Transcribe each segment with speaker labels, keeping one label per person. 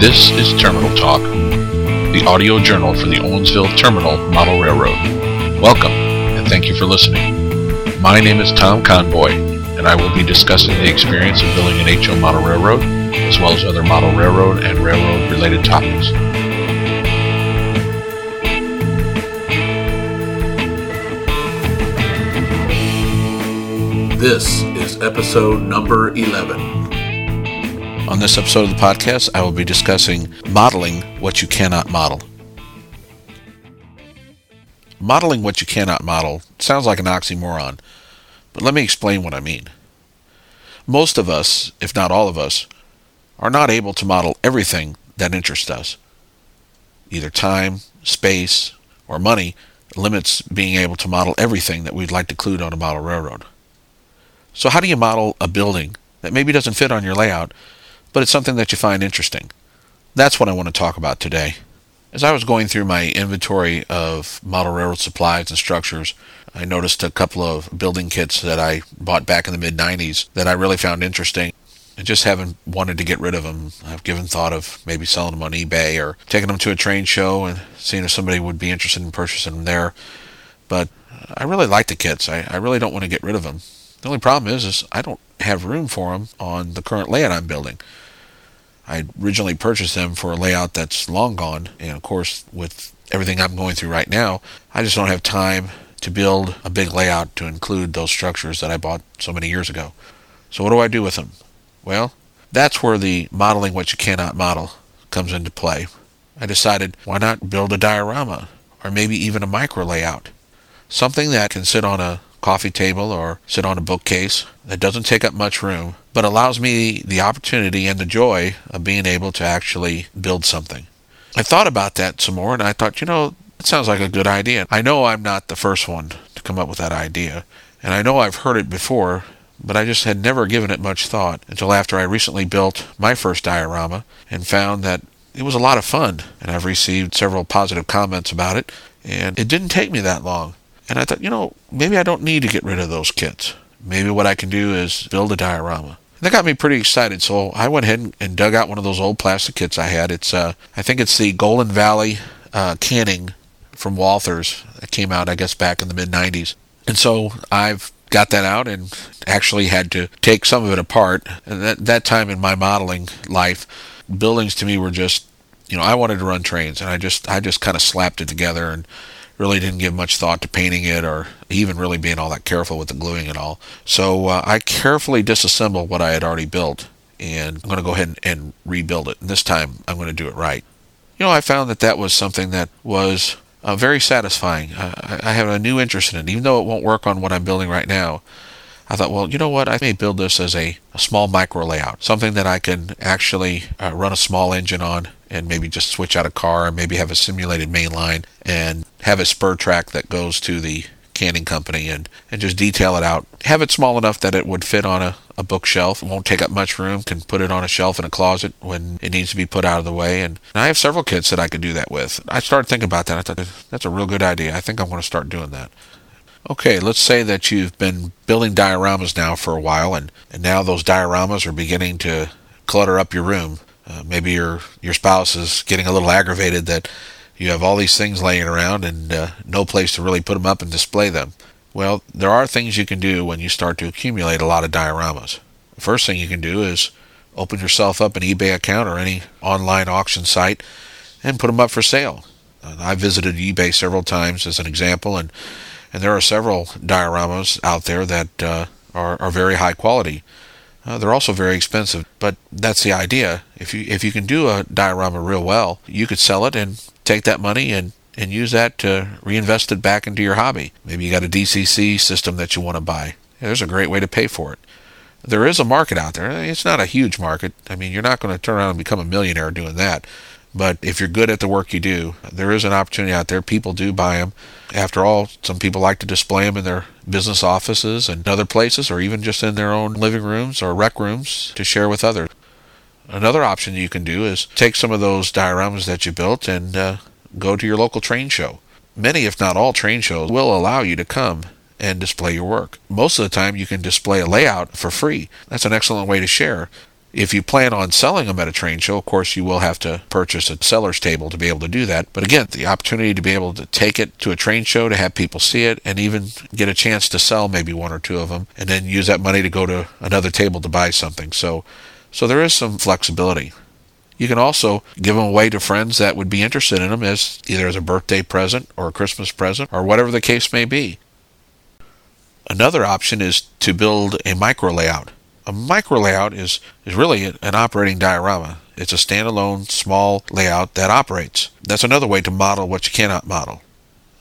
Speaker 1: This is Terminal Talk, the audio journal for the Owensville Terminal Model Railroad. Welcome, and thank you for listening. My name is Tom Conboy, and I will be discussing the experience of building an HO model railroad, as well as other model railroad and railroad related topics.
Speaker 2: This is episode number 11.
Speaker 1: On this episode of the podcast, I will be discussing modeling what you cannot model. Modeling what you cannot model sounds like an oxymoron, but let me explain what I mean. Most of us, if not all of us, are not able to model everything that interests us. Either time, space, or money limits being able to model everything that we'd like to include on a model railroad. So, how do you model a building that maybe doesn't fit on your layout, but it's something that you find interesting? That's what I want to talk about today. As I was going through my inventory of model railroad supplies and structures, I noticed a couple of building kits that I bought back in the mid 90s that I really found interesting. I just haven't wanted to get rid of them. I've given thought of maybe selling them on eBay or taking them to a train show and seeing if somebody would be interested in purchasing them there. But I really like the kits. I, I really don't want to get rid of them. The only problem is, is I don't have room for them on the current layout I'm building. I originally purchased them for a layout that's long gone, and of course, with everything I'm going through right now, I just don't have time to build a big layout to include those structures that I bought so many years ago. So what do I do with them? Well, that's where the modeling what you cannot model comes into play. I decided why not build a diorama or maybe even a micro layout, something that can sit on a coffee table or sit on a bookcase that doesn't take up much room, but allows me the opportunity and the joy of being able to actually build something. I thought about that some more and I thought, you know, it sounds like a good idea. I know I'm not the first one to come up with that idea, and I know I've heard it before, but I just had never given it much thought until after I recently built my first diorama and found that it was a lot of fun, and I've received several positive comments about it, and it didn't take me that long. And I thought, you know, maybe I don't need to get rid of those kits. Maybe what I can do is build a diorama. And that got me pretty excited. So I went ahead and dug out one of those old plastic kits I had. It's, uh, I think it's the Golden Valley uh, canning from Walthers that came out, I guess, back in the mid 90s. And so I've got that out and actually had to take some of it apart. And that, that time in my modeling life, buildings to me were just, you know, I wanted to run trains and I just, I just kind of slapped it together and really didn't give much thought to painting it or even really being all that careful with the gluing and all. So uh, I carefully disassembled what I had already built and I'm going to go ahead and, and rebuild it. And this time I'm going to do it right. You know, I found that that was something that was uh, very satisfying. Uh, I have a new interest in it, even though it won't work on what I'm building right now. I thought, well, you know what? I may build this as a, a small micro layout, something that I can actually uh, run a small engine on and maybe just switch out a car and maybe have a simulated main line and have a spur track that goes to the canning company and, and just detail it out. Have it small enough that it would fit on a, a bookshelf. It won't take up much room. Can put it on a shelf in a closet when it needs to be put out of the way. And, and I have several kits that I could do that with. I started thinking about that. I thought that's a real good idea. I think I'm going to start doing that. Okay, let's say that you've been building dioramas now for a while, and, and now those dioramas are beginning to clutter up your room. Uh, maybe your your spouse is getting a little aggravated that you have all these things laying around and uh, no place to really put them up and display them. Well, there are things you can do when you start to accumulate a lot of dioramas. The first thing you can do is open yourself up an eBay account or any online auction site and put them up for sale. Uh, I visited eBay several times as an example, and and there are several dioramas out there that uh, are, are very high quality. Uh, they're also very expensive, but that's the idea. If you if you can do a diorama real well, you could sell it and take that money and and use that to reinvest it back into your hobby. Maybe you got a DCC system that you want to buy. There's a great way to pay for it. There is a market out there. It's not a huge market. I mean, you're not going to turn around and become a millionaire doing that. But if you're good at the work you do, there is an opportunity out there. People do buy them. After all, some people like to display them in their business offices and other places, or even just in their own living rooms or rec rooms to share with others. Another option you can do is take some of those dioramas that you built and uh, go to your local train show. Many, if not all, train shows will allow you to come and display your work. Most of the time, you can display a layout for free. That's an excellent way to share If you plan on selling them at a train show, of course, you will have to purchase a seller's table to be able to do that. But again, the opportunity to be able to take it to a train show, to have people see it, and even get a chance to sell maybe one or two of them, and then use that money to go to another table to buy something. So, so there is some flexibility. You can also give them away to friends that would be interested in them as either as a birthday present or a Christmas present or whatever the case may be. Another option is to build a micro layout. A micro layout is, is really an operating diorama. It's a standalone small layout that operates. That's another way to model what you cannot model.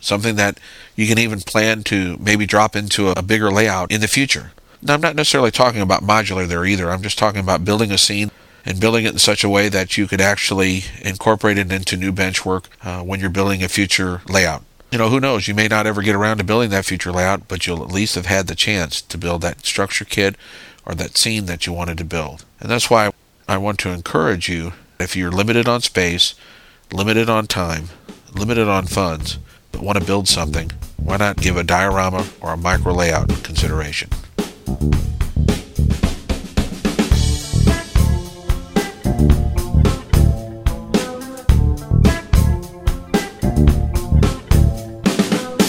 Speaker 1: Something that you can even plan to maybe drop into a bigger layout in the future. Now, I'm not necessarily talking about modular there either. I'm just talking about building a scene and building it in such a way that you could actually incorporate it into new bench work uh, when you're building a future layout you know, who knows? You may not ever get around to building that future layout, but you'll at least have had the chance to build that structure kit or that scene that you wanted to build. And that's why I want to encourage you if you're limited on space, limited on time, limited on funds, but want to build something, why not give a diorama or a micro layout consideration?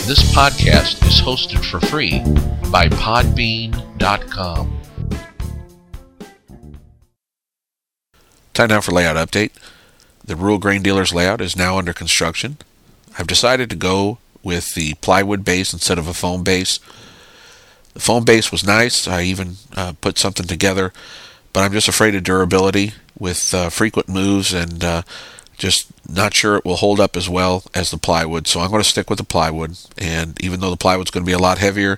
Speaker 2: This podcast is hosted for free by Podbean.com.
Speaker 1: Time now for layout update. The rural grain dealer's layout is now under construction. I've decided to go with the plywood base instead of a foam base. The foam base was nice. I even uh, put something together, but I'm just afraid of durability with uh, frequent moves and uh, just not sure it will hold up as well as the plywood, so I'm going to stick with the plywood. And even though the plywood's going to be a lot heavier,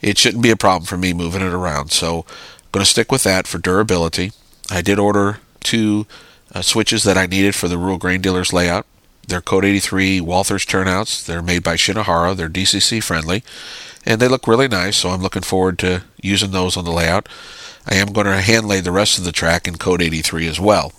Speaker 1: it shouldn't be a problem for me moving it around. So I'm going to stick with that for durability. I did order two uh, switches that I needed for the rural grain dealers layout. They're Code 83 Walthers turnouts. They're made by Shinohara. They're DCC friendly, and they look really nice. So I'm looking forward to using those on the layout. I am going to hand lay the rest of the track in Code 83 as well.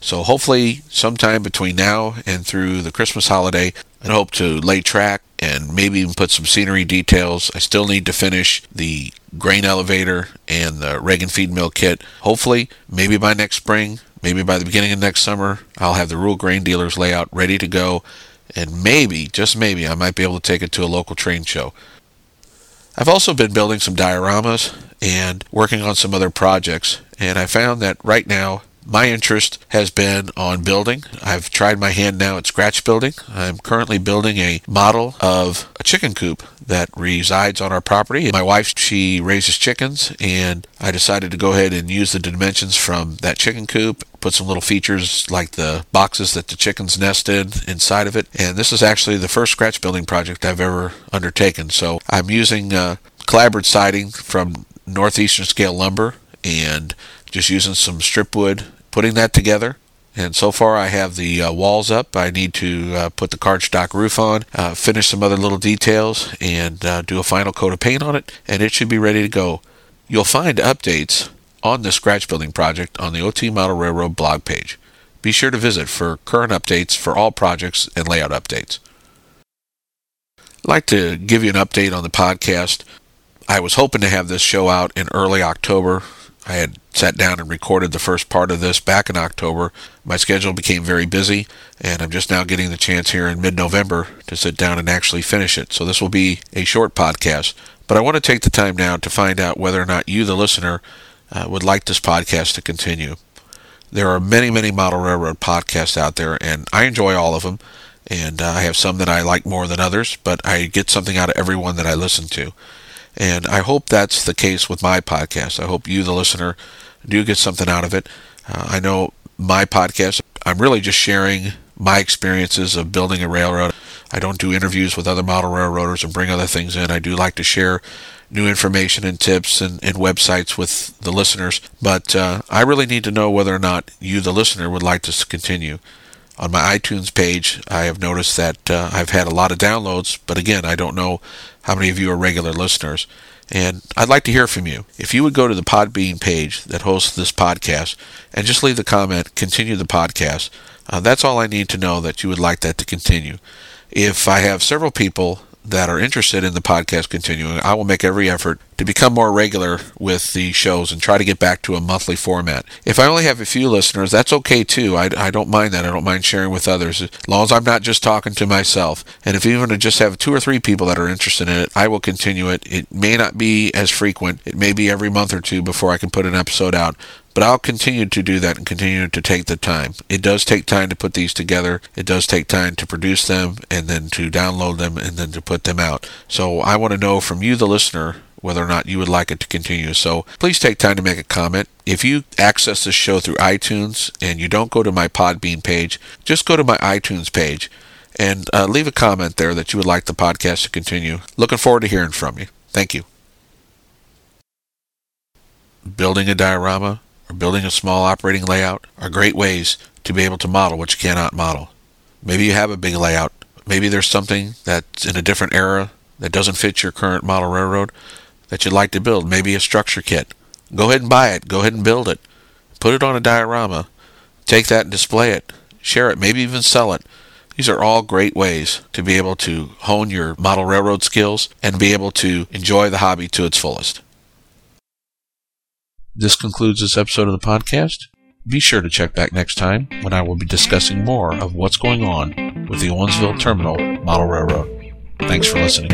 Speaker 1: So hopefully, sometime between now and through the Christmas holiday, I hope to lay track and maybe even put some scenery details. I still need to finish the grain elevator and the Reagan feed mill kit. Hopefully, maybe by next spring, maybe by the beginning of next summer, I'll have the rural grain dealers layout ready to go. And maybe, just maybe, I might be able to take it to a local train show. I've also been building some dioramas and working on some other projects, and I found that right now my interest has been on building. I've tried my hand now at scratch building. I'm currently building a model of a chicken coop that resides on our property. My wife, she raises chickens, and I decided to go ahead and use the dimensions from that chicken coop, put some little features like the boxes that the chickens nest in inside of it. And this is actually the first scratch building project I've ever undertaken. So I'm using uh, clapboard siding from Northeastern Scale Lumber and just using some strip wood putting that together. And so far, I have the uh, walls up. I need to uh, put the cardstock roof on, uh, finish some other little details, and uh, do a final coat of paint on it, and it should be ready to go. You'll find updates on the scratch building project on the OT Model Railroad blog page. Be sure to visit for current updates for all projects and layout updates. I'd like to give you an update on the podcast. I was hoping to have this show out in early October. I had sat down and recorded the first part of this back in October. My schedule became very busy, and I'm just now getting the chance here in mid November to sit down and actually finish it. So this will be a short podcast, but I want to take the time now to find out whether or not you, the listener, uh, would like this podcast to continue. There are many, many model railroad podcasts out there, and I enjoy all of them. And uh, I have some that I like more than others, but I get something out of every one that I listen to. And I hope that's the case with my podcast. I hope you, the listener, do get something out of it. Uh, I know my podcast, I'm really just sharing my experiences of building a railroad. I don't do interviews with other model railroaders and bring other things in. I do like to share new information and tips and, and websites with the listeners. But uh, I really need to know whether or not you, the listener, would like to continue. On my iTunes page, I have noticed that uh, I've had a lot of downloads, but again, I don't know how many of you are regular listeners. And I'd like to hear from you. If you would go to the Podbean page that hosts this podcast and just leave the comment, continue the podcast, uh, that's all I need to know that you would like that to continue. If I have several people that are interested in the podcast continuing, I will make every effort to become more regular with the shows and try to get back to a monthly format. If I only have a few listeners, that's okay too. I, I don't mind that. I don't mind sharing with others as long as I'm not just talking to myself. And if even to just have two or three people that are interested in it, I will continue it. It may not be as frequent. It may be every month or two before I can put an episode out, but I'll continue to do that and continue to take the time. It does take time to put these together. It does take time to produce them and then to download them and then to put them out. So I want to know from you, the listener, whether or not you would like it to continue. So please take time to make a comment. If you access this show through iTunes and you don't go to my Podbean page, just go to my iTunes page and uh, leave a comment there that you would like the podcast to continue. Looking forward to hearing from you. Thank you. Building a diorama or building a small operating layout are great ways to be able to model what you cannot model. Maybe you have a big layout. Maybe there's something that's in a different era that doesn't fit your current model railroad that you'd like to build. Maybe a structure kit. Go ahead and buy it. Go ahead and build it. Put it on a diorama. Take that and display it. Share it. Maybe even sell it. These are all great ways to be able to hone your model railroad skills and be able to enjoy the hobby to its fullest. This concludes this episode of the podcast. Be sure to check back next time when I will be discussing more of what's going on with the Owensville Terminal Model Railroad. Thanks for listening.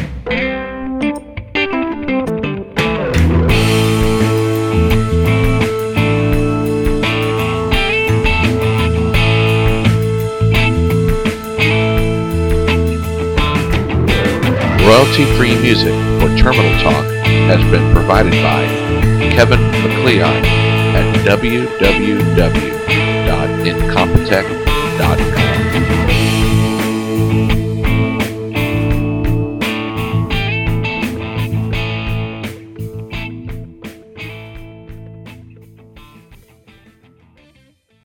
Speaker 2: Royalty-free music for Terminal Talk has been provided by Kevin MacLeod at www.incompetech.com.